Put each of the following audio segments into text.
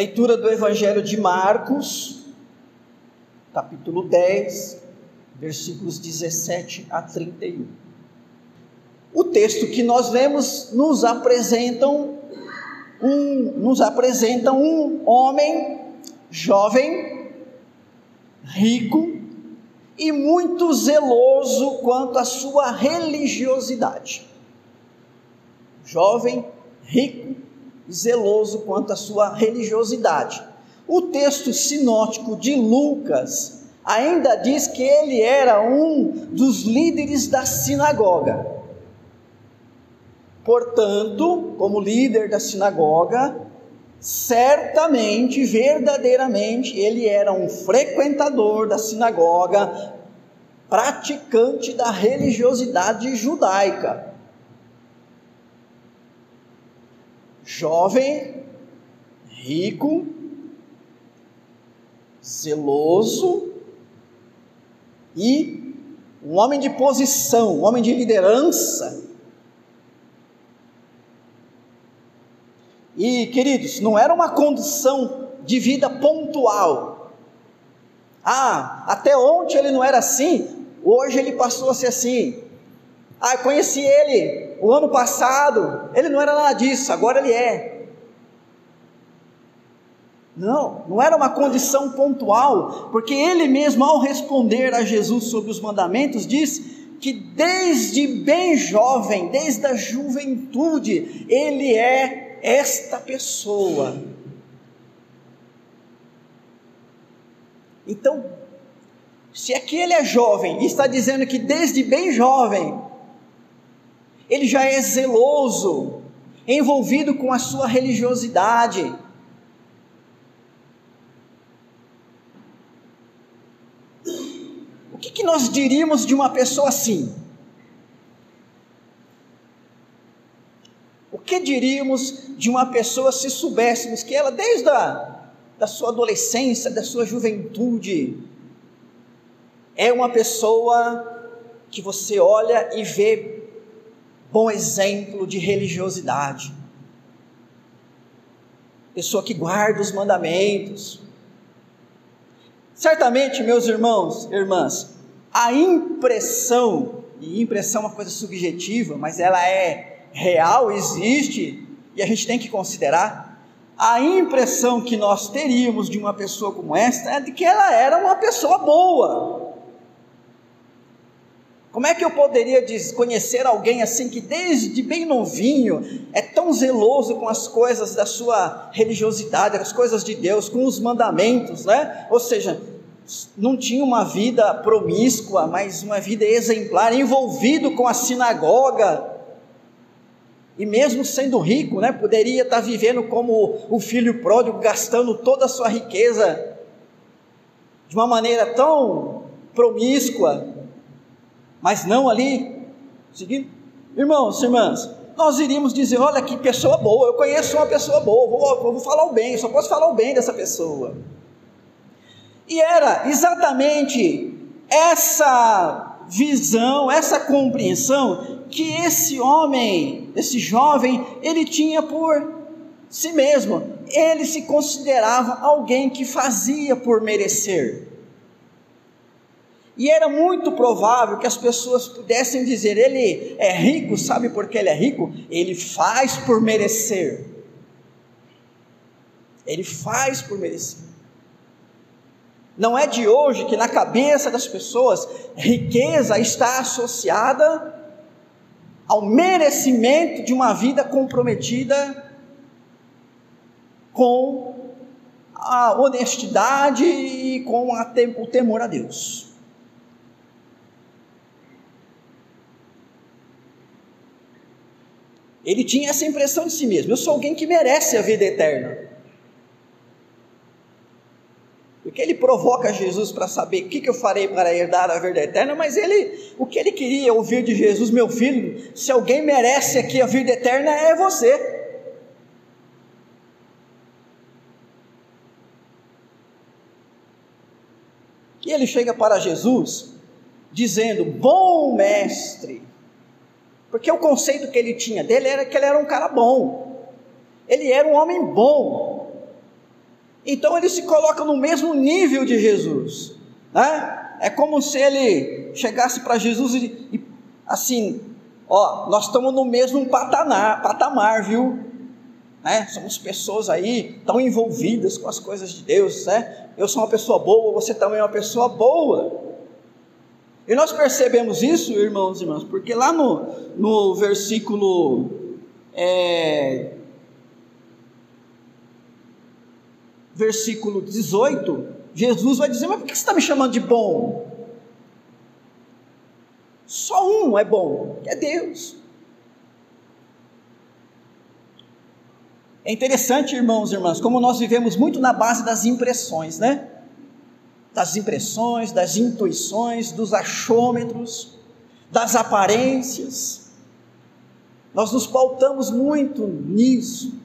Leitura do Evangelho de Marcos, capítulo 10, versículos 17 a 31. O texto que nós lemos nos apresentam um, nos apresenta um homem jovem, rico e muito zeloso quanto à sua religiosidade. Jovem, rico zeloso quanto à sua religiosidade. O texto sinótico de Lucas ainda diz que ele era um dos líderes da sinagoga. Portanto, como líder da sinagoga, certamente, verdadeiramente, ele era um frequentador da sinagoga, praticante da religiosidade judaica. Jovem, rico, zeloso e um homem de posição, um homem de liderança E, queridos, não era uma condição de vida pontual. Ah, até ontem ele não era assim, hoje ele passou a ser assim. Ah, conheci ele o ano passado, ele não era nada disso, agora ele é. Não, não era uma condição pontual, porque ele mesmo, ao responder a Jesus sobre os mandamentos, diz que desde bem jovem, desde a juventude, ele é esta pessoa. Então, se aqui ele é jovem e está dizendo que desde bem jovem ele já é zeloso, envolvido com a sua religiosidade, o que, que nós diríamos de uma pessoa assim? que diríamos de uma pessoa se soubéssemos que ela, desde a da sua adolescência, da sua juventude, é uma pessoa que você olha e vê bom exemplo de religiosidade, pessoa que guarda os mandamentos. Certamente, meus irmãos, irmãs, a impressão, e impressão é uma coisa subjetiva, mas ela é real existe e a gente tem que considerar. A impressão que nós teríamos de uma pessoa como esta é de que ela era uma pessoa boa. Como é que eu poderia conhecer alguém assim que desde bem novinho é tão zeloso com as coisas da sua religiosidade, as coisas de Deus, com os mandamentos, né? Ou seja, não tinha uma vida promíscua, mas uma vida exemplar, envolvido com a sinagoga, e mesmo sendo rico, né, poderia estar vivendo como o filho pródigo, gastando toda a sua riqueza de uma maneira tão promíscua, mas não ali, seguindo. Irmãos, irmãs, nós iríamos dizer: olha que pessoa boa, eu conheço uma pessoa boa, vou, vou falar o bem, só posso falar o bem dessa pessoa. E era exatamente essa visão, essa compreensão que esse homem, esse jovem, ele tinha por si mesmo. Ele se considerava alguém que fazia por merecer. E era muito provável que as pessoas pudessem dizer: ele é rico, sabe por que ele é rico? Ele faz por merecer. Ele faz por merecer. Não é de hoje que na cabeça das pessoas riqueza está associada ao merecimento de uma vida comprometida com a honestidade e com a, o temor a Deus. Ele tinha essa impressão de si mesmo: eu sou alguém que merece a vida eterna. Porque ele provoca Jesus para saber o que, que eu farei para herdar a vida eterna, mas ele, o que ele queria ouvir de Jesus, meu filho, se alguém merece aqui a vida eterna, é você. E ele chega para Jesus, dizendo: Bom mestre, porque o conceito que ele tinha dele era que ele era um cara bom, ele era um homem bom, Então ele se coloca no mesmo nível de Jesus, né? É como se ele chegasse para Jesus e, e, assim, ó, nós estamos no mesmo patamar, patamar, viu? Né? Somos pessoas aí tão envolvidas com as coisas de Deus, né? Eu sou uma pessoa boa, você também é uma pessoa boa. E nós percebemos isso, irmãos e irmãs, porque lá no, no versículo é, versículo 18, Jesus vai dizer: Mas por que você está me chamando de bom? Só um é bom, é Deus. É interessante, irmãos e irmãs, como nós vivemos muito na base das impressões, né? Das impressões, das intuições, dos achômetros, das aparências. Nós nos pautamos muito nisso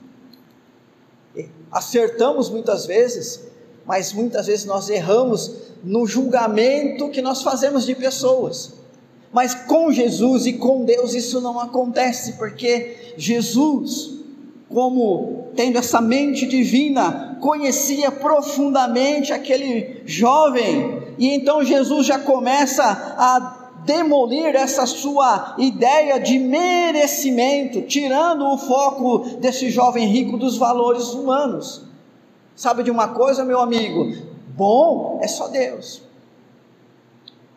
acertamos muitas vezes, mas muitas vezes nós erramos no julgamento que nós fazemos de pessoas. Mas com Jesus e com Deus isso não acontece, porque Jesus, como tendo essa mente divina, conhecia profundamente aquele jovem, e então Jesus já começa a demolir essa sua ideia de merecimento, tirando o foco desse jovem rico dos valores humanos. Sabe de uma coisa, meu amigo? Bom é só Deus.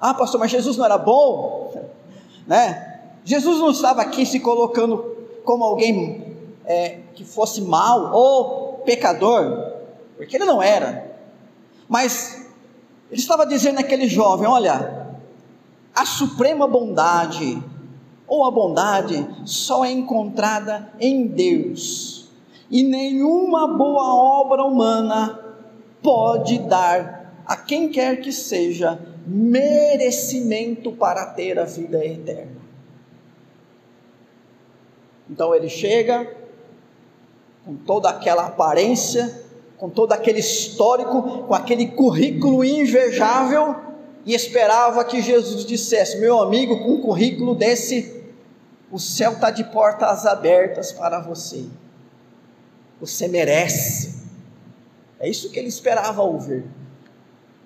Ah, pastor, mas Jesus não era bom? Né? Jesus não estava aqui se colocando como alguém é, que fosse mal ou pecador, porque ele não era. Mas ele estava dizendo àquele jovem: olha, a suprema bondade, ou a bondade, só é encontrada em Deus. E nenhuma boa obra humana pode dar a quem quer que seja merecimento para ter a vida eterna. Então ele chega com toda aquela aparência, com todo aquele histórico, com aquele currículo invejável, e esperava que Jesus dissesse: Meu amigo, com um currículo desse, o céu está de portas abertas para você. Você merece. É isso que ele esperava ouvir.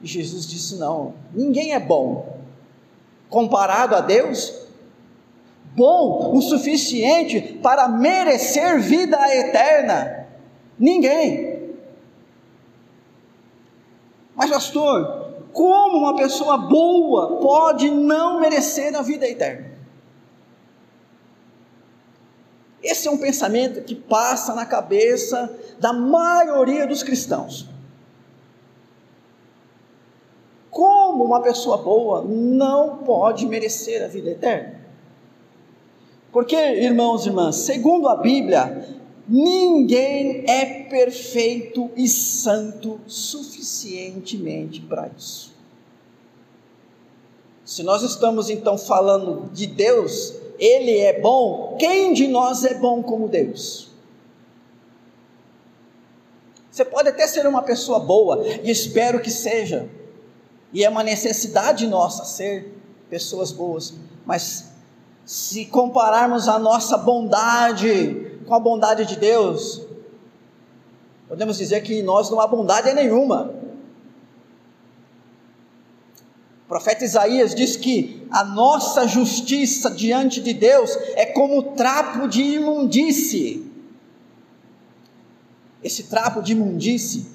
E Jesus disse: Não, ninguém é bom. Comparado a Deus, bom o suficiente para merecer vida eterna. Ninguém. Mas, pastor, como uma pessoa boa pode não merecer a vida eterna? Esse é um pensamento que passa na cabeça da maioria dos cristãos. Como uma pessoa boa não pode merecer a vida eterna? Porque, irmãos e irmãs, segundo a Bíblia, Ninguém é perfeito e santo suficientemente para isso. Se nós estamos então falando de Deus, Ele é bom, quem de nós é bom como Deus? Você pode até ser uma pessoa boa, e espero que seja, e é uma necessidade nossa ser pessoas boas, mas se compararmos a nossa bondade com a bondade de Deus, podemos dizer que em nós não há bondade nenhuma. O profeta Isaías diz que a nossa justiça diante de Deus é como trapo de imundície. Esse trapo de imundície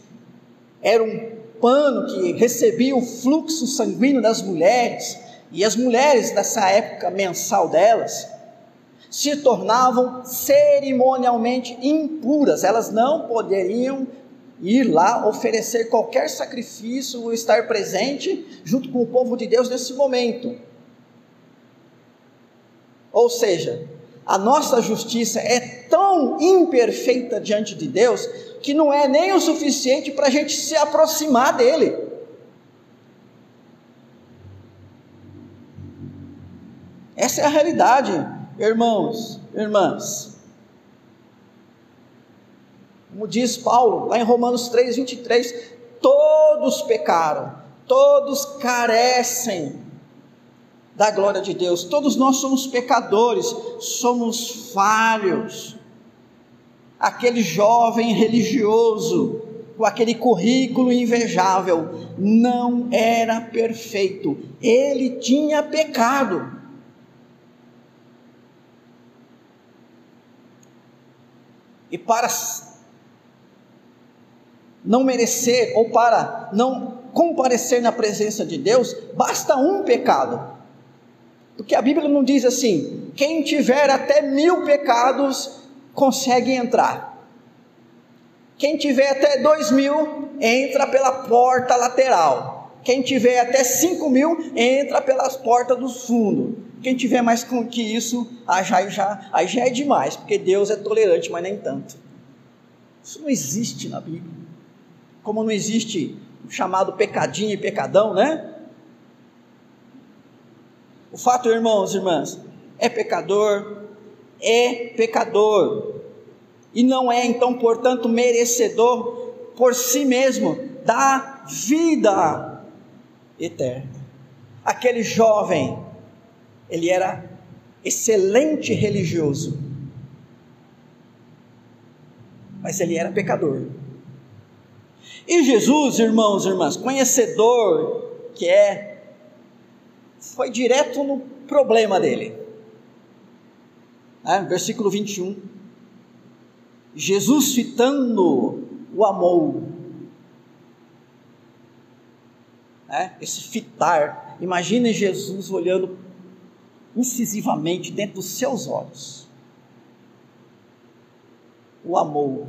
era um pano que recebia o fluxo sanguíneo das mulheres, e as mulheres nessa época mensal delas, se tornavam cerimonialmente impuras, elas não poderiam ir lá oferecer qualquer sacrifício ou estar presente junto com o povo de Deus nesse momento. Ou seja, a nossa justiça é tão imperfeita diante de Deus que não é nem o suficiente para a gente se aproximar dele. Essa é a realidade. Irmãos, irmãs, como diz Paulo, lá em Romanos 3, 23, todos pecaram, todos carecem da glória de Deus, todos nós somos pecadores, somos falhos. Aquele jovem religioso com aquele currículo invejável, não era perfeito, ele tinha pecado. E para não merecer ou para não comparecer na presença de Deus, basta um pecado. Porque a Bíblia não diz assim: quem tiver até mil pecados consegue entrar. Quem tiver até dois mil entra pela porta lateral. Quem tiver até cinco mil entra pelas portas do fundo. Quem tiver mais que isso, aí já, já, já é demais, porque Deus é tolerante, mas nem tanto. Isso não existe na Bíblia. Como não existe o chamado pecadinho e pecadão, né? O fato, irmãos e irmãs, é pecador, é pecador. E não é, então, portanto, merecedor por si mesmo da vida eterna. Aquele jovem, ele era excelente religioso, mas ele era pecador. E Jesus, irmãos e irmãs, conhecedor que é, foi direto no problema dele. É, versículo 21. Jesus fitando o amor. É, esse fitar. Imagine Jesus olhando incisivamente dentro dos seus olhos. O amor.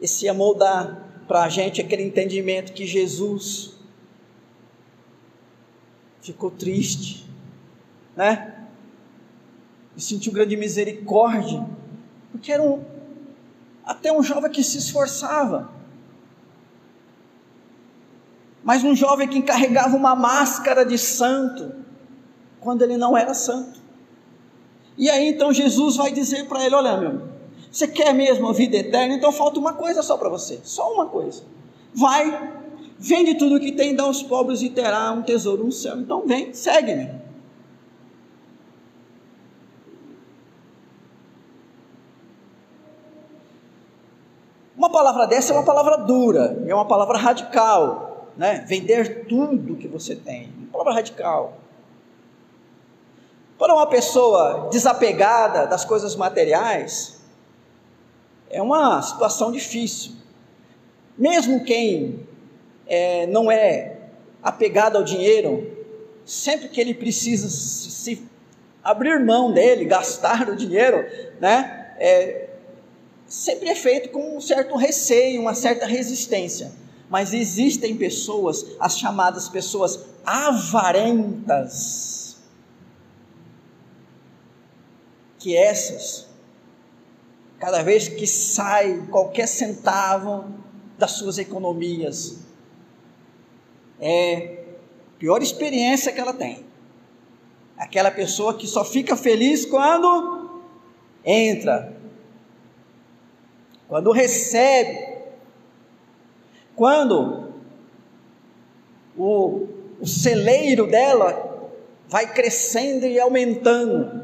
Esse amor dá para a gente aquele entendimento que Jesus ficou triste, né? E sentiu grande misericórdia, porque era um, até um jovem que se esforçava, mas um jovem que carregava uma máscara de santo, quando ele não era santo. E aí então Jesus vai dizer para ele: Olha, meu, você quer mesmo a vida eterna? Então falta uma coisa só para você, só uma coisa. Vai, vende tudo que tem, dá aos pobres e terá um tesouro no céu. Então vem, segue-me. Uma palavra dessa é uma palavra dura, é uma palavra radical, né? Vender tudo que você tem, uma palavra radical. Para uma pessoa desapegada das coisas materiais, é uma situação difícil. Mesmo quem é, não é apegado ao dinheiro, sempre que ele precisa se, abrir mão dele, gastar o dinheiro, né, é, sempre é feito com um certo receio, uma certa resistência. Mas existem pessoas, as chamadas pessoas avarentas, que essas, cada vez que sai qualquer centavo das suas economias, é a pior experiência que ela tem. Aquela pessoa que só fica feliz quando entra, quando recebe, quando o, o celeiro dela vai crescendo e aumentando.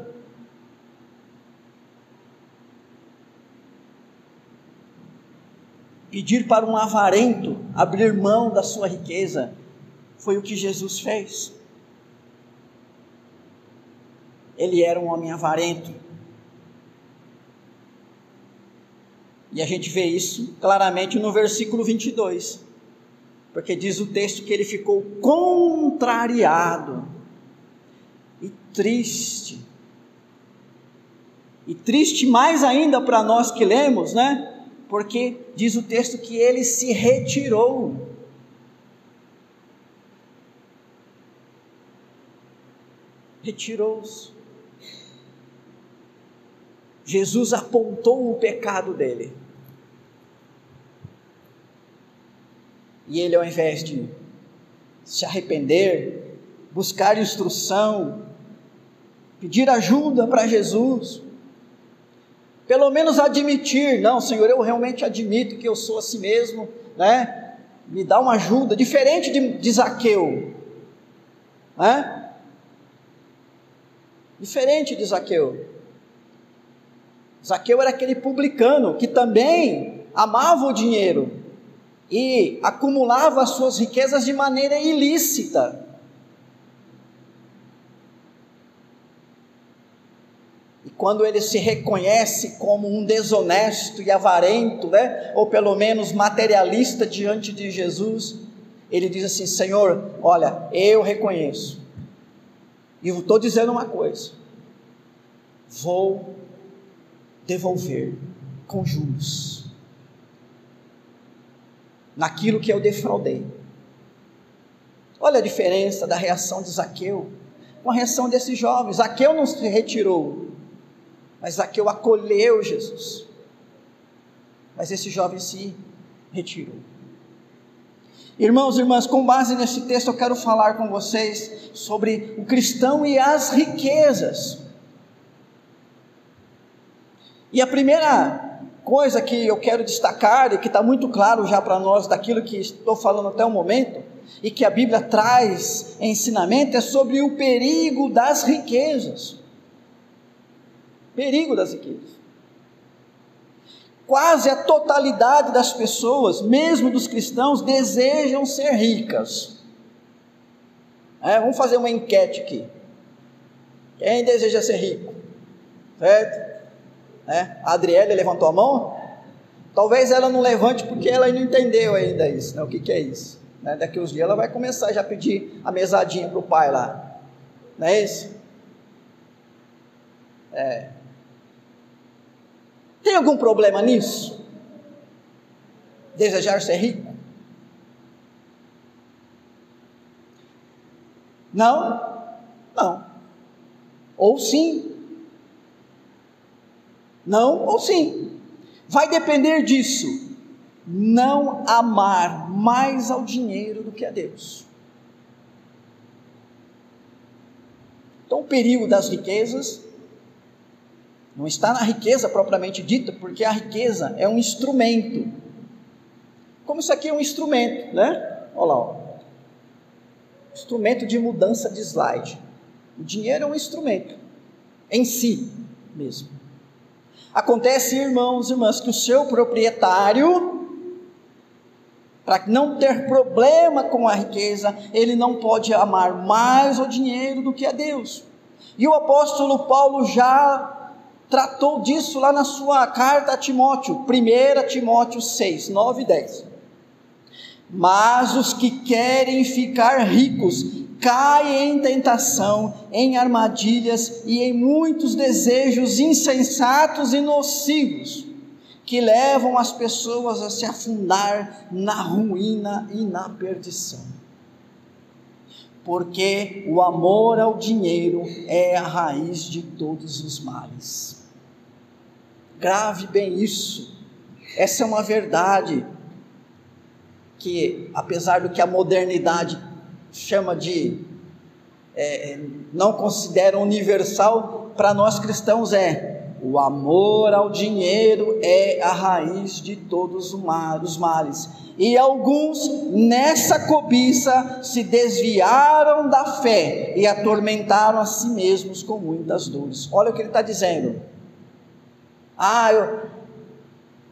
Pedir para um avarento abrir mão da sua riqueza, foi o que Jesus fez. Ele era um homem avarento. E a gente vê isso claramente no versículo 22, porque diz o texto que ele ficou contrariado e triste. E triste mais ainda para nós que lemos, né? Porque diz o texto que ele se retirou. Retirou-se. Jesus apontou o pecado dele. E ele, ao invés de se arrepender, buscar instrução, pedir ajuda para Jesus, pelo menos admitir, não, Senhor, eu realmente admito que eu sou assim mesmo, né? Me dá uma ajuda, diferente de, de Zaqueu, né? Diferente de Zaqueu. Zaqueu era aquele publicano que também amava o dinheiro e acumulava as suas riquezas de maneira ilícita. E quando ele se reconhece como um desonesto e avarento, né, ou pelo menos materialista diante de Jesus, ele diz assim: Senhor, olha, eu reconheço, e eu estou dizendo uma coisa, vou devolver com juros naquilo que eu defraudei. Olha a diferença da reação de Zaqueu com a reação desses jovens. Zaqueu não se retirou, mas Zaqueu acolheu Jesus. Mas esse jovem se retirou. Irmãos e irmãs, com base nesse texto, eu quero falar com vocês sobre o cristão e as riquezas. E a primeira coisa que eu quero destacar e que está muito claro já para nós daquilo que estou falando até o momento e que a Bíblia traz ensinamento é sobre o perigo das riquezas. Perigo das riquezas. Quase a totalidade das pessoas, mesmo dos cristãos, desejam ser ricas. É, vamos fazer uma enquete aqui. Quem deseja ser rico? Certo? Né? A Adriele levantou a mão. Talvez ela não levante porque ela não entendeu ainda isso, né? o que, que é isso. Né? Daqui uns dias ela vai começar já a pedir a mesadinha para o pai lá. Não é isso? É. Tem algum problema nisso? Desejar ser rico? Não? Não. Ou sim. Não ou sim. Vai depender disso. Não amar mais ao dinheiro do que a Deus. Então, o perigo das riquezas não está na riqueza propriamente dita, porque a riqueza é um instrumento. Como isso aqui é um instrumento, né? Olha lá, ó. instrumento de mudança de slide. O dinheiro é um instrumento em si mesmo. Acontece, irmãos e irmãs, que o seu proprietário, para não ter problema com a riqueza, ele não pode amar mais o dinheiro do que a Deus. E o apóstolo Paulo já tratou disso lá na sua carta a Timóteo, 1 Timóteo 6, 9 e 10. Mas os que querem ficar ricos cai em tentação, em armadilhas e em muitos desejos insensatos e nocivos, que levam as pessoas a se afundar na ruína e na perdição. Porque o amor ao dinheiro é a raiz de todos os males. Grave bem isso. Essa é uma verdade que, apesar do que a modernidade chama de é, não considera universal, para nós cristãos é o amor ao dinheiro é a raiz de todos os males. E alguns nessa cobiça se desviaram da fé e atormentaram a si mesmos com muitas dores. Olha o que ele está dizendo. Ah,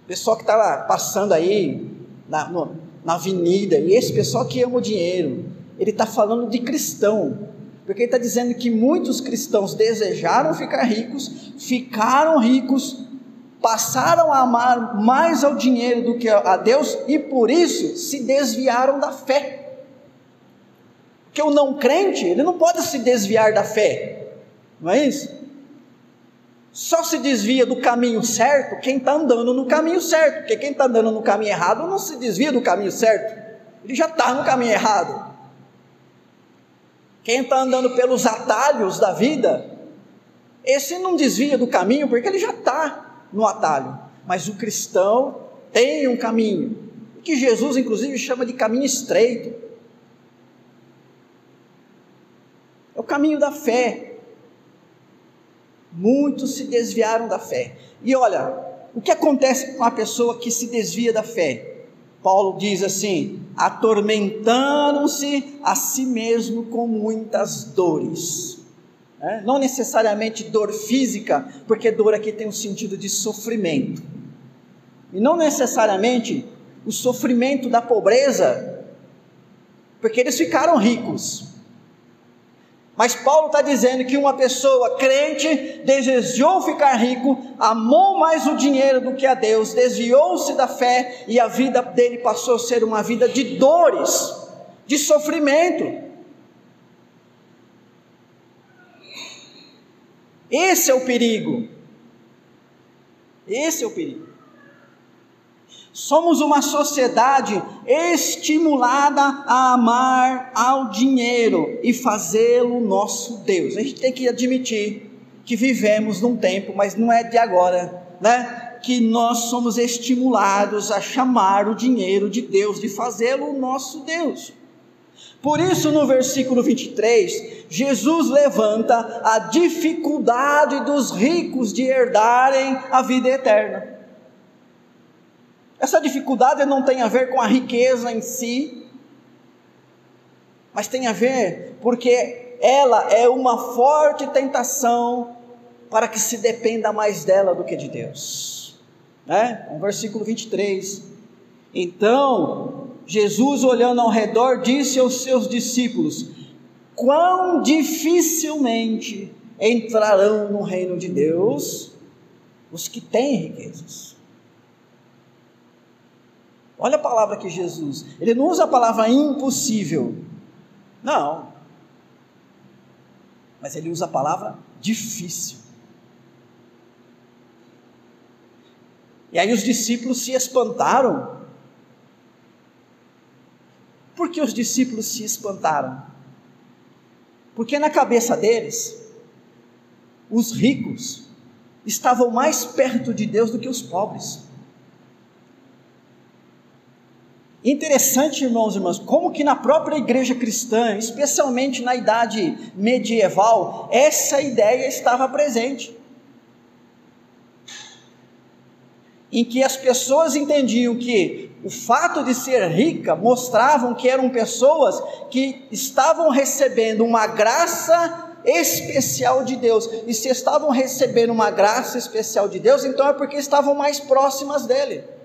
o pessoal que está passando aí na, no, na avenida, e esse pessoal que ama o dinheiro, ele está falando de cristão, porque ele está dizendo que muitos cristãos desejaram ficar ricos, ficaram ricos, passaram a amar mais ao dinheiro do que a Deus e por isso se desviaram da fé. Porque o não crente, ele não pode se desviar da fé, não é isso? Só se desvia do caminho certo quem está andando no caminho certo, porque quem está andando no caminho errado não se desvia do caminho certo, ele já está no caminho errado. Quem está andando pelos atalhos da vida, esse não desvia do caminho, porque ele já está no atalho. Mas o cristão tem um caminho, que Jesus, inclusive, chama de caminho estreito. É o caminho da fé. Muitos se desviaram da fé. E olha, o que acontece com a pessoa que se desvia da fé? Paulo diz assim: atormentaram-se a si mesmo com muitas dores. É? Não necessariamente dor física, porque dor aqui tem um sentido de sofrimento. e não necessariamente o sofrimento da pobreza, porque eles ficaram ricos. Mas Paulo está dizendo que uma pessoa crente desejou ficar rico, amou mais o dinheiro do que a Deus, desviou-se da fé e a vida dele passou a ser uma vida de dores, de sofrimento. Esse é o perigo. Esse é o perigo. Somos uma sociedade estimulada a amar ao dinheiro e fazê-lo nosso Deus. A gente tem que admitir que vivemos num tempo, mas não é de agora, né? Que nós somos estimulados a chamar o dinheiro de Deus, de fazê-lo nosso Deus. Por isso, no versículo 23, Jesus levanta a dificuldade dos ricos de herdarem a vida eterna. Essa dificuldade não tem a ver com a riqueza em si, mas tem a ver porque ela é uma forte tentação para que se dependa mais dela do que de Deus. Né? O versículo 23. Então, Jesus, olhando ao redor, disse aos seus discípulos: Quão dificilmente entrarão no reino de Deus os que têm riquezas. Olha a palavra que Jesus, ele não usa a palavra impossível. Não. Mas ele usa a palavra difícil. E aí os discípulos se espantaram. Por que os discípulos se espantaram? Porque na cabeça deles, os ricos estavam mais perto de Deus do que os pobres. Interessante, irmãos e irmãs, como que na própria igreja cristã, especialmente na idade medieval, essa ideia estava presente. Em que as pessoas entendiam que o fato de ser rica mostravam que eram pessoas que estavam recebendo uma graça especial de Deus. E se estavam recebendo uma graça especial de Deus, então é porque estavam mais próximas dele.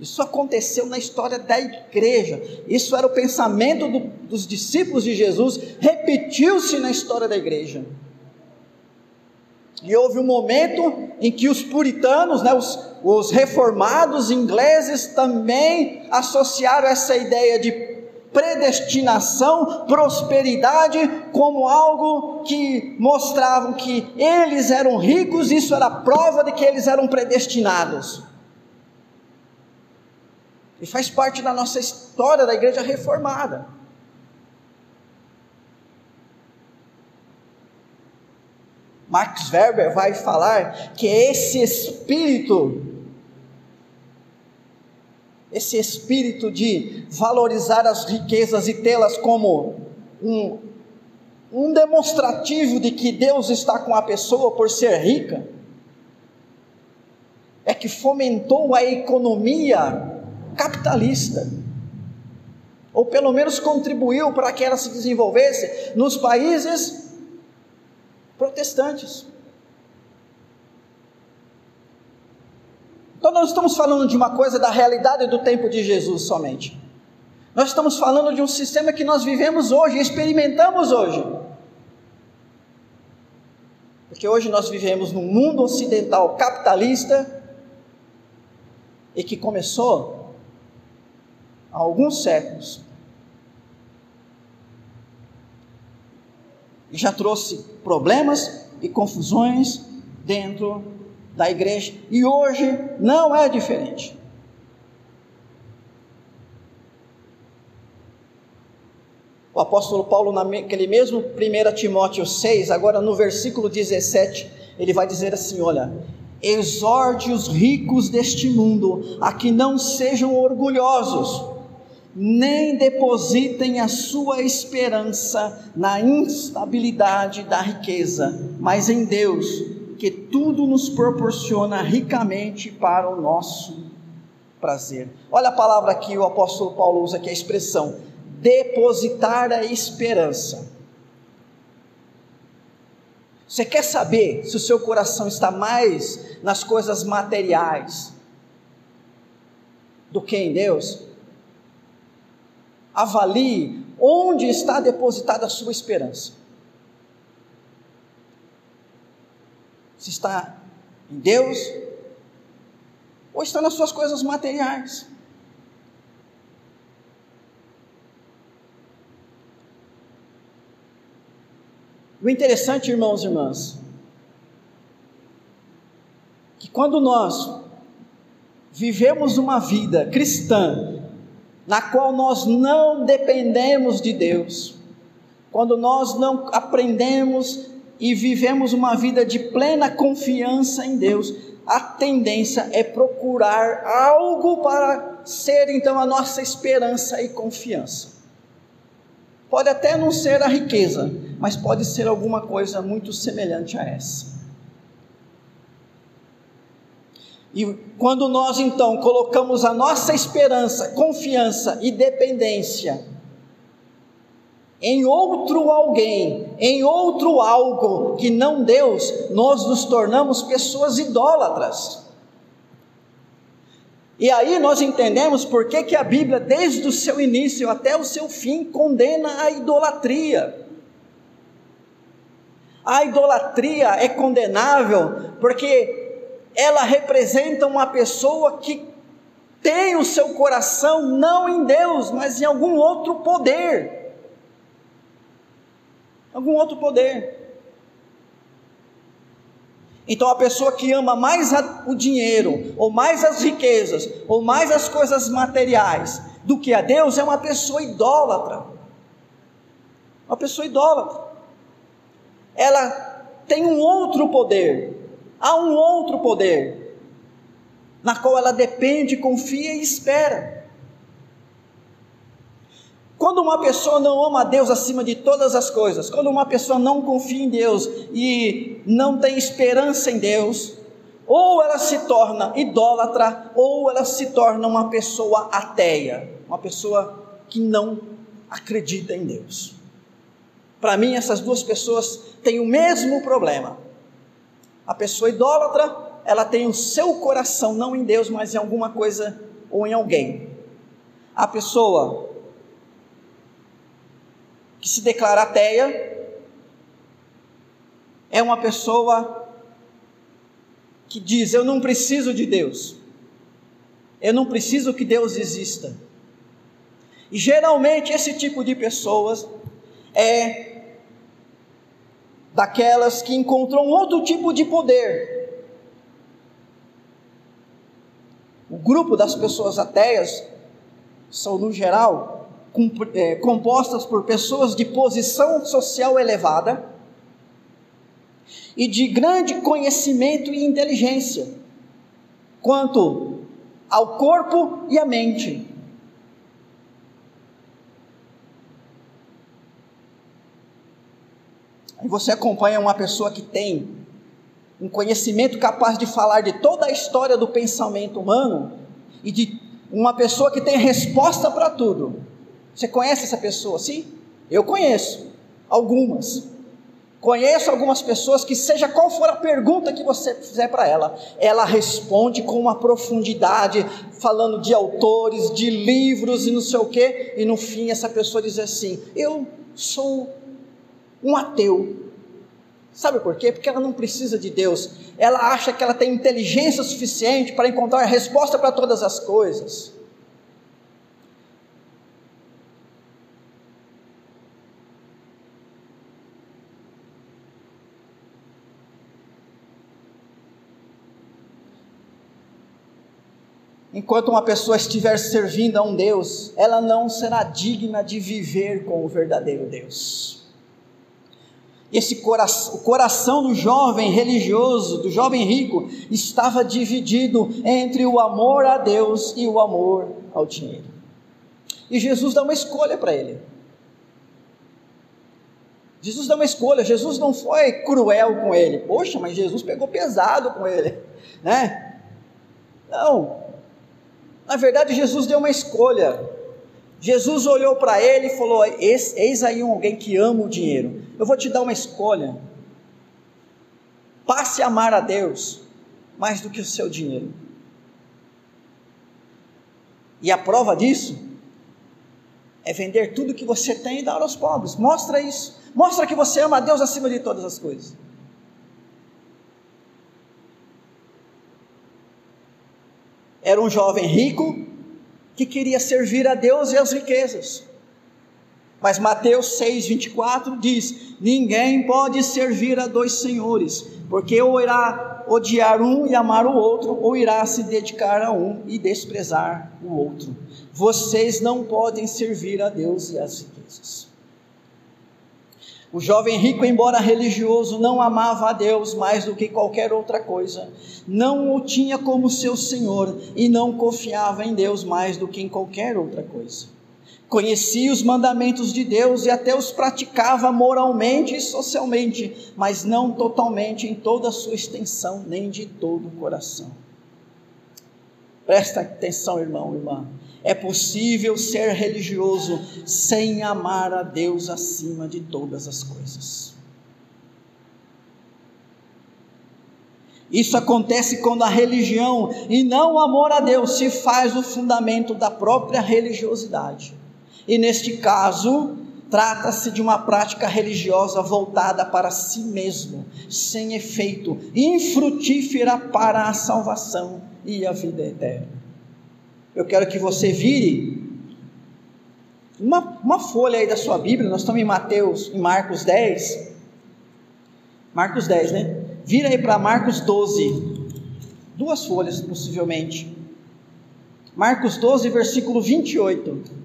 Isso aconteceu na história da igreja. Isso era o pensamento do, dos discípulos de Jesus, repetiu-se na história da igreja. E houve um momento em que os puritanos, né, os, os reformados ingleses também associaram essa ideia de predestinação, prosperidade, como algo que mostravam que eles eram ricos, isso era prova de que eles eram predestinados. E faz parte da nossa história da igreja reformada. Max Weber vai falar que esse espírito, esse espírito de valorizar as riquezas e tê-las como um, um demonstrativo de que Deus está com a pessoa por ser rica, é que fomentou a economia capitalista, ou pelo menos contribuiu para que ela se desenvolvesse nos países protestantes. Então, nós estamos falando de uma coisa da realidade do tempo de Jesus somente. Nós estamos falando de um sistema que nós vivemos hoje, experimentamos hoje. Porque hoje nós vivemos num mundo ocidental capitalista e que começou há alguns séculos. E já trouxe problemas e confusões dentro da igreja, e hoje não é diferente. O apóstolo Paulo, naquele mesmo 1 Timóteo 6, agora no versículo 17, ele vai dizer assim: Olha, exorte os ricos deste mundo a que não sejam orgulhosos nem depositem a sua esperança na instabilidade da riqueza, mas em Deus, que tudo nos proporciona ricamente para o nosso prazer. Olha a palavra que o apóstolo Paulo usa, que é a expressão depositar a esperança. Você quer saber se o seu coração está mais nas coisas materiais do que em Deus? Avalie onde está depositada a sua esperança. Se está em Deus ou está nas suas coisas materiais. O interessante, irmãos e irmãs, que quando nós vivemos uma vida cristã, na qual nós não dependemos de Deus, quando nós não aprendemos e vivemos uma vida de plena confiança em Deus, a tendência é procurar algo para ser então a nossa esperança e confiança. Pode até não ser a riqueza, mas pode ser alguma coisa muito semelhante a essa. E quando nós então colocamos a nossa esperança, confiança e dependência em outro alguém, em outro algo que não Deus, nós nos tornamos pessoas idólatras. E aí nós entendemos por que, que a Bíblia, desde o seu início até o seu fim, condena a idolatria. A idolatria é condenável porque ela representa uma pessoa que tem o seu coração não em Deus, mas em algum outro poder. Algum outro poder. Então a pessoa que ama mais o dinheiro, ou mais as riquezas, ou mais as coisas materiais do que a Deus, é uma pessoa idólatra. Uma pessoa idólatra. Ela tem um outro poder, há um outro poder, na qual ela depende, confia e espera. Quando uma pessoa não ama a Deus acima de todas as coisas, quando uma pessoa não confia em Deus e não tem esperança em Deus, ou ela se torna idólatra, ou ela se torna uma pessoa ateia, uma pessoa que não acredita em Deus. Para mim, essas duas pessoas têm o mesmo problema. A pessoa idólatra, ela tem o seu coração não em Deus, mas em alguma coisa ou em alguém. A pessoa que se declara ateia é uma pessoa que diz: Eu não preciso de Deus, eu não preciso que Deus exista. E geralmente esse tipo de pessoas é daquelas que encontram outro tipo de poder. O grupo das pessoas ateias são, no geral, é, compostas por pessoas de posição social elevada e de grande conhecimento e inteligência quanto ao corpo e à mente. Aí você acompanha uma pessoa que tem um conhecimento capaz de falar de toda a história do pensamento humano e de uma pessoa que tem resposta para tudo. Você conhece essa pessoa? Sim, eu conheço algumas. Conheço algumas pessoas que, seja qual for a pergunta que você fizer para ela, ela responde com uma profundidade, falando de autores, de livros e não sei o quê, e no fim essa pessoa diz assim: Eu sou um ateu. Sabe por quê? Porque ela não precisa de Deus, ela acha que ela tem inteligência suficiente para encontrar a resposta para todas as coisas. Enquanto uma pessoa estiver servindo a um Deus, ela não será digna de viver com o verdadeiro Deus. Esse coração, o coração do jovem religioso, do jovem rico, estava dividido entre o amor a Deus e o amor ao dinheiro. E Jesus dá uma escolha para ele. Jesus dá uma escolha, Jesus não foi cruel com ele. Poxa, mas Jesus pegou pesado com ele, né? Não, na verdade, Jesus deu uma escolha. Jesus olhou para ele e falou: Eis aí alguém que ama o dinheiro. Eu vou te dar uma escolha. passe a amar a Deus mais do que o seu dinheiro. E a prova disso é vender tudo que você tem e dar aos pobres. Mostra isso. Mostra que você ama a Deus acima de todas as coisas. Era um jovem rico que queria servir a Deus e as riquezas. Mas Mateus 6:24 diz: Ninguém pode servir a dois senhores, porque ou irá odiar um e amar o outro, ou irá se dedicar a um e desprezar o outro. Vocês não podem servir a Deus e as riquezas. O jovem rico, embora religioso, não amava a Deus mais do que qualquer outra coisa, não o tinha como seu Senhor e não confiava em Deus mais do que em qualquer outra coisa. Conhecia os mandamentos de Deus e até os praticava moralmente e socialmente, mas não totalmente em toda a sua extensão, nem de todo o coração. Presta atenção, irmão, irmã. É possível ser religioso sem amar a Deus acima de todas as coisas. Isso acontece quando a religião e não o amor a Deus se faz o fundamento da própria religiosidade. E neste caso, trata-se de uma prática religiosa voltada para si mesmo, sem efeito, infrutífera para a salvação e a vida eterna. Eu quero que você vire uma, uma folha aí da sua Bíblia, nós estamos em Mateus, em Marcos 10. Marcos 10, né? Vira aí para Marcos 12. Duas folhas, possivelmente. Marcos 12, versículo 28.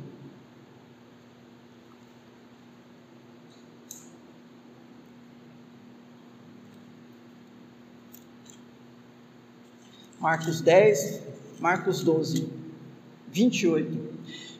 Marcos 10, Marcos 12, 28.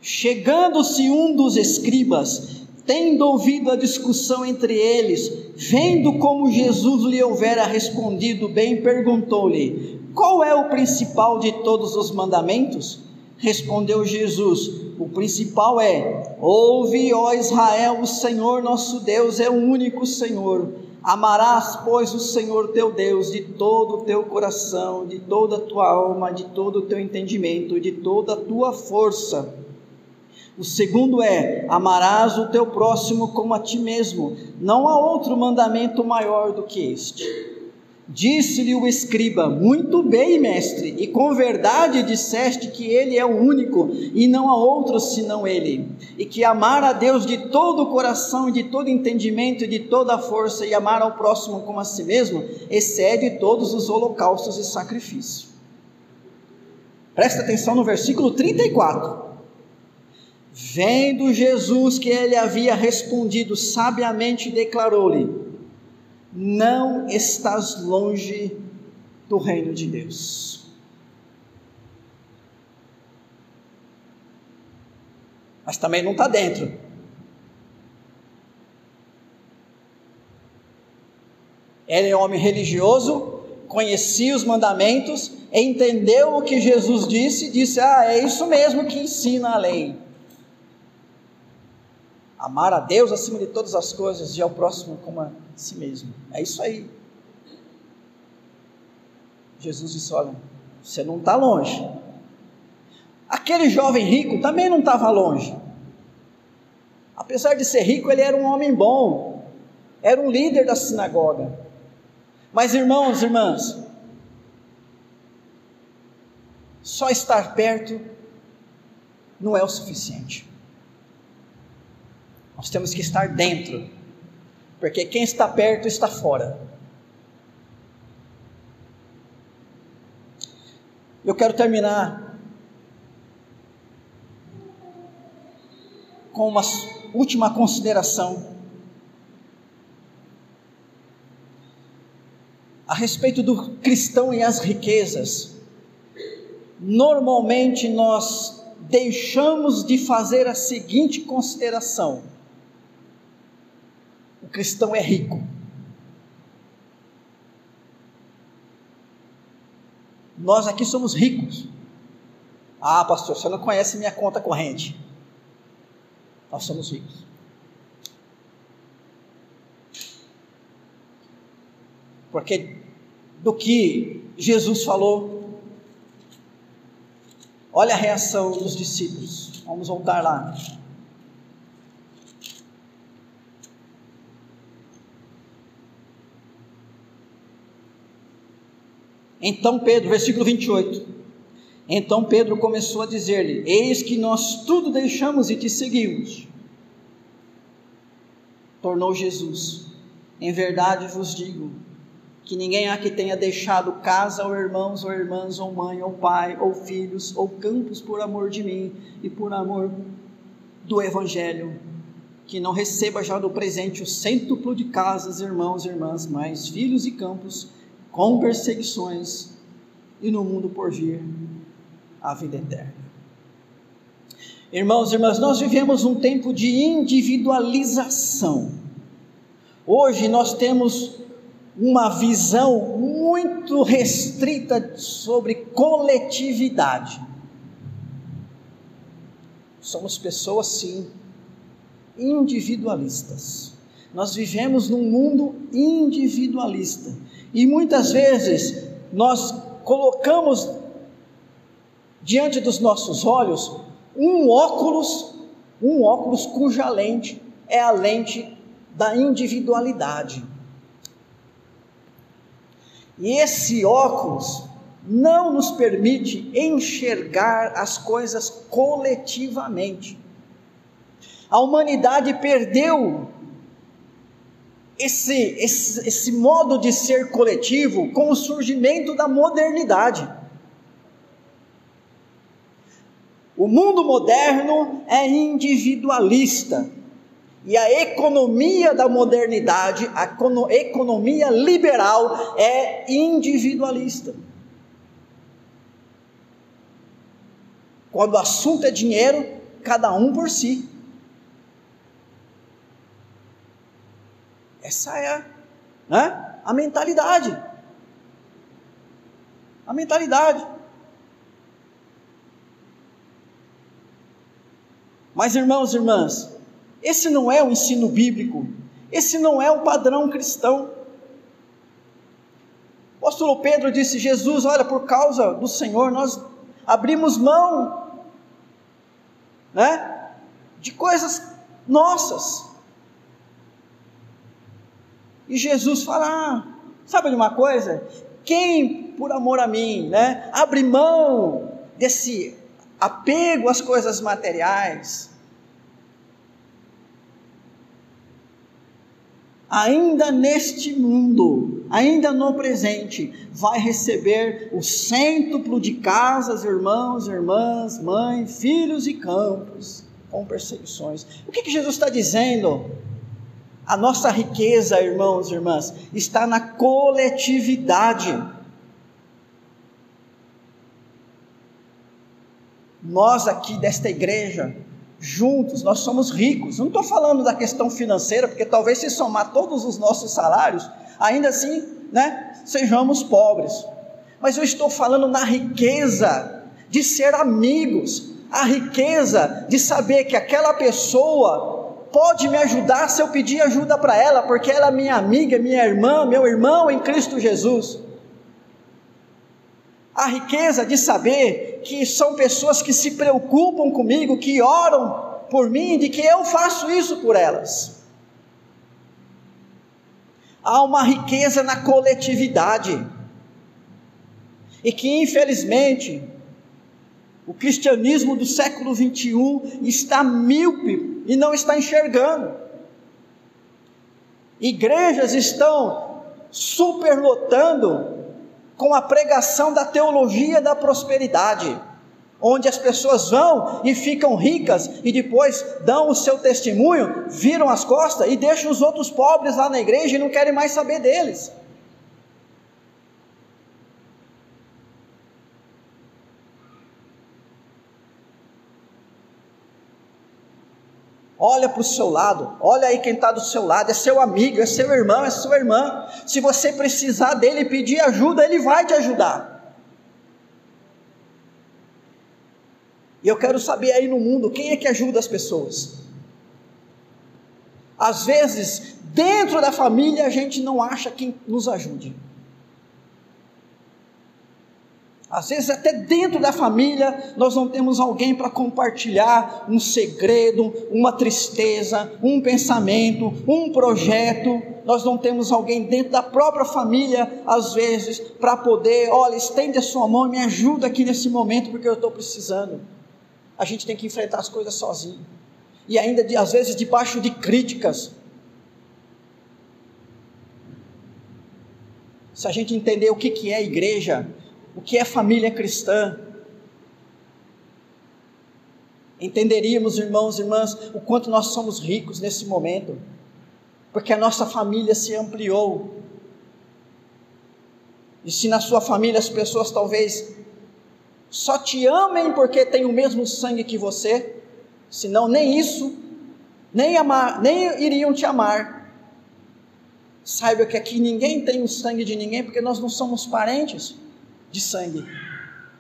Chegando-se um dos escribas, tendo ouvido a discussão entre eles, vendo como Jesus lhe houvera respondido bem, perguntou-lhe: Qual é o principal de todos os mandamentos? Respondeu Jesus: O principal é: Ouve, ó Israel, o Senhor nosso Deus é o único Senhor. Amarás, pois, o Senhor teu Deus de todo o teu coração, de toda a tua alma, de todo o teu entendimento, de toda a tua força. O segundo é: amarás o teu próximo como a ti mesmo. Não há outro mandamento maior do que este. Disse-lhe o escriba: Muito bem, mestre, e com verdade disseste que ele é o único e não há outro senão ele, e que amar a Deus de todo o coração, de todo entendimento e de toda a força, e amar ao próximo como a si mesmo, excede todos os holocaustos e sacrifícios. Presta atenção no versículo 34. Vendo Jesus que ele havia respondido sabiamente, declarou-lhe: não estás longe do reino de Deus. Mas também não está dentro. Ele é homem religioso, conhecia os mandamentos, entendeu o que Jesus disse disse: Ah, é isso mesmo que ensina a lei. Amar a Deus acima de todas as coisas e ao próximo como a si mesmo. É isso aí. Jesus disse: Olha, você não está longe. Aquele jovem rico também não estava longe. Apesar de ser rico, ele era um homem bom, era um líder da sinagoga. Mas, irmãos irmãs, só estar perto não é o suficiente. Nós temos que estar dentro porque quem está perto está fora. Eu quero terminar com uma última consideração a respeito do cristão e as riquezas. Normalmente nós deixamos de fazer a seguinte consideração: cristão é rico. Nós aqui somos ricos. Ah, pastor, você não conhece minha conta corrente. Nós somos ricos. Porque do que Jesus falou. Olha a reação dos discípulos. Vamos voltar lá. Então Pedro, versículo 28. Então Pedro começou a dizer-lhe: Eis que nós tudo deixamos e te seguimos. Tornou Jesus: Em verdade vos digo que ninguém há que tenha deixado casa, ou irmãos, ou irmãs, ou mãe, ou pai, ou filhos, ou campos por amor de mim e por amor do Evangelho, que não receba já do presente o cêntuplo de casas, irmãos, irmãs, mais filhos e campos, com perseguições, e no mundo por vir a vida eterna. Irmãos e irmãs, nós vivemos um tempo de individualização. Hoje nós temos uma visão muito restrita sobre coletividade. Somos pessoas, sim, individualistas. Nós vivemos num mundo individualista e muitas vezes nós colocamos diante dos nossos olhos um óculos, um óculos cuja lente é a lente da individualidade. E esse óculos não nos permite enxergar as coisas coletivamente. A humanidade perdeu esse, esse, esse modo de ser coletivo com o surgimento da modernidade. O mundo moderno é individualista. E a economia da modernidade, a economia liberal, é individualista. Quando o assunto é dinheiro, cada um por si. Essa é né, a mentalidade. A mentalidade. Mas irmãos e irmãs, esse não é o ensino bíblico, esse não é o padrão cristão. O apóstolo Pedro disse: Jesus, olha, por causa do Senhor, nós abrimos mão né, de coisas nossas. E Jesus fala: ah, sabe de uma coisa? Quem, por amor a mim, né, abre mão desse apego às coisas materiais, ainda neste mundo, ainda no presente, vai receber o cêntuplo de casas, irmãos, irmãs, mãe, filhos e campos, com perseguições. O que, que Jesus está dizendo? A nossa riqueza, irmãos e irmãs, está na coletividade. Nós aqui desta igreja, juntos, nós somos ricos. Não estou falando da questão financeira, porque talvez se somar todos os nossos salários, ainda assim, né, sejamos pobres. Mas eu estou falando na riqueza de ser amigos, a riqueza de saber que aquela pessoa pode me ajudar se eu pedir ajuda para ela, porque ela é minha amiga, minha irmã, meu irmão em Cristo Jesus. A riqueza de saber que são pessoas que se preocupam comigo, que oram por mim, de que eu faço isso por elas. Há uma riqueza na coletividade. E que infelizmente o cristianismo do século 21 está míope e não está enxergando. Igrejas estão superlotando com a pregação da teologia da prosperidade, onde as pessoas vão e ficam ricas e depois dão o seu testemunho, viram as costas e deixam os outros pobres lá na igreja e não querem mais saber deles. Olha para o seu lado, olha aí quem está do seu lado, é seu amigo, é seu irmão, é sua irmã. Se você precisar dele pedir ajuda, ele vai te ajudar. E eu quero saber aí no mundo quem é que ajuda as pessoas. Às vezes, dentro da família, a gente não acha quem nos ajude. Às vezes, até dentro da família, nós não temos alguém para compartilhar um segredo, uma tristeza, um pensamento, um projeto. Nós não temos alguém dentro da própria família, às vezes, para poder, olha, estende a sua mão e me ajuda aqui nesse momento, porque eu estou precisando. A gente tem que enfrentar as coisas sozinho. E ainda, às vezes, debaixo de críticas. Se a gente entender o que, que é igreja, o que é família cristã, entenderíamos, irmãos e irmãs, o quanto nós somos ricos nesse momento, porque a nossa família se ampliou. E se na sua família as pessoas talvez só te amem porque têm o mesmo sangue que você, senão nem isso, nem, amar, nem iriam te amar. Saiba que aqui ninguém tem o sangue de ninguém porque nós não somos parentes de sangue,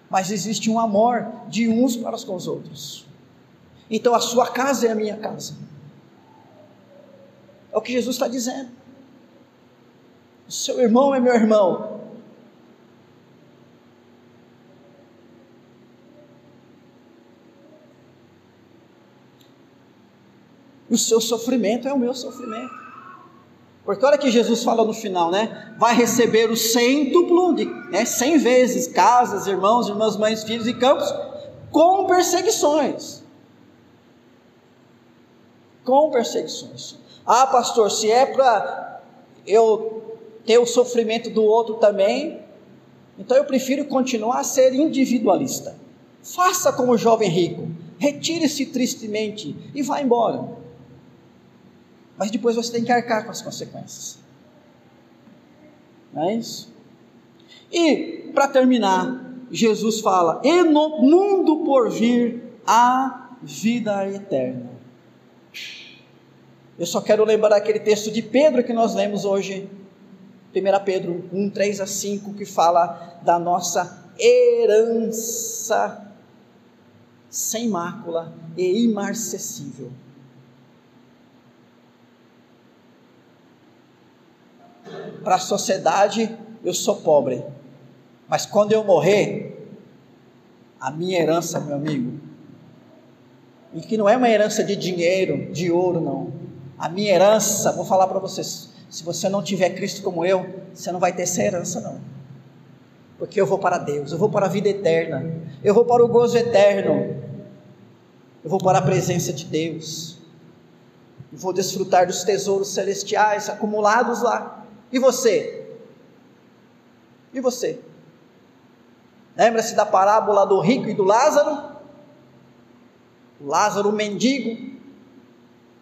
mas existe um amor de uns para com os outros. Então a sua casa é a minha casa. É o que Jesus está dizendo. O seu irmão é meu irmão. O seu sofrimento é o meu sofrimento. Porque olha que Jesus fala no final, né? Vai receber o cêntuplo, de, né? cem vezes, casas, irmãos, irmãs, mães, filhos e campos, com perseguições. Com perseguições. Ah, pastor, se é para eu ter o sofrimento do outro também, então eu prefiro continuar a ser individualista. Faça como o jovem rico, retire-se tristemente e vá embora mas depois você tem que arcar com as consequências. Não é isso? E, para terminar, Jesus fala: e no mundo por vir a vida eterna. Eu só quero lembrar aquele texto de Pedro que nós lemos hoje, 1 Pedro 1, 3 a 5, que fala da nossa herança sem mácula e imarcessível para a sociedade eu sou pobre, mas quando eu morrer, a minha herança, meu amigo, e que não é uma herança de dinheiro, de ouro, não. A minha herança, vou falar para vocês, se você não tiver Cristo como eu, você não vai ter essa herança, não. Porque eu vou para Deus, eu vou para a vida eterna, eu vou para o gozo eterno, eu vou para a presença de Deus, eu vou desfrutar dos tesouros celestiais acumulados lá. E você? E você? Lembra-se da parábola do rico e do Lázaro? O Lázaro, o mendigo,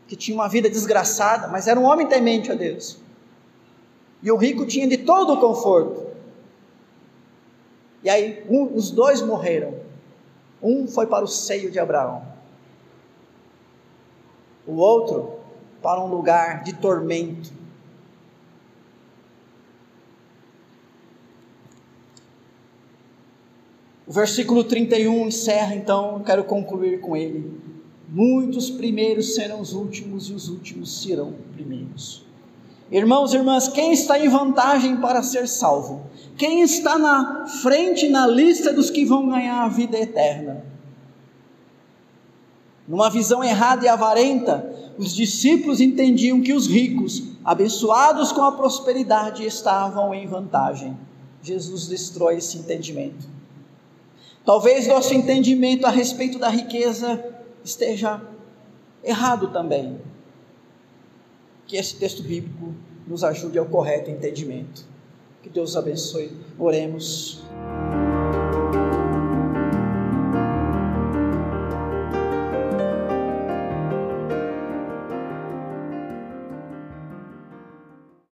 que tinha uma vida desgraçada, mas era um homem temente a Deus. E o rico tinha de todo o conforto. E aí, um, os dois morreram. Um foi para o seio de Abraão, o outro para um lugar de tormento O versículo 31 encerra, então, eu quero concluir com ele. Muitos primeiros serão os últimos e os últimos serão primeiros. Irmãos e irmãs, quem está em vantagem para ser salvo? Quem está na frente na lista dos que vão ganhar a vida eterna? Numa visão errada e avarenta, os discípulos entendiam que os ricos, abençoados com a prosperidade, estavam em vantagem. Jesus destrói esse entendimento. Talvez nosso entendimento a respeito da riqueza esteja errado também. Que esse texto bíblico nos ajude ao correto entendimento. Que Deus abençoe. Oremos.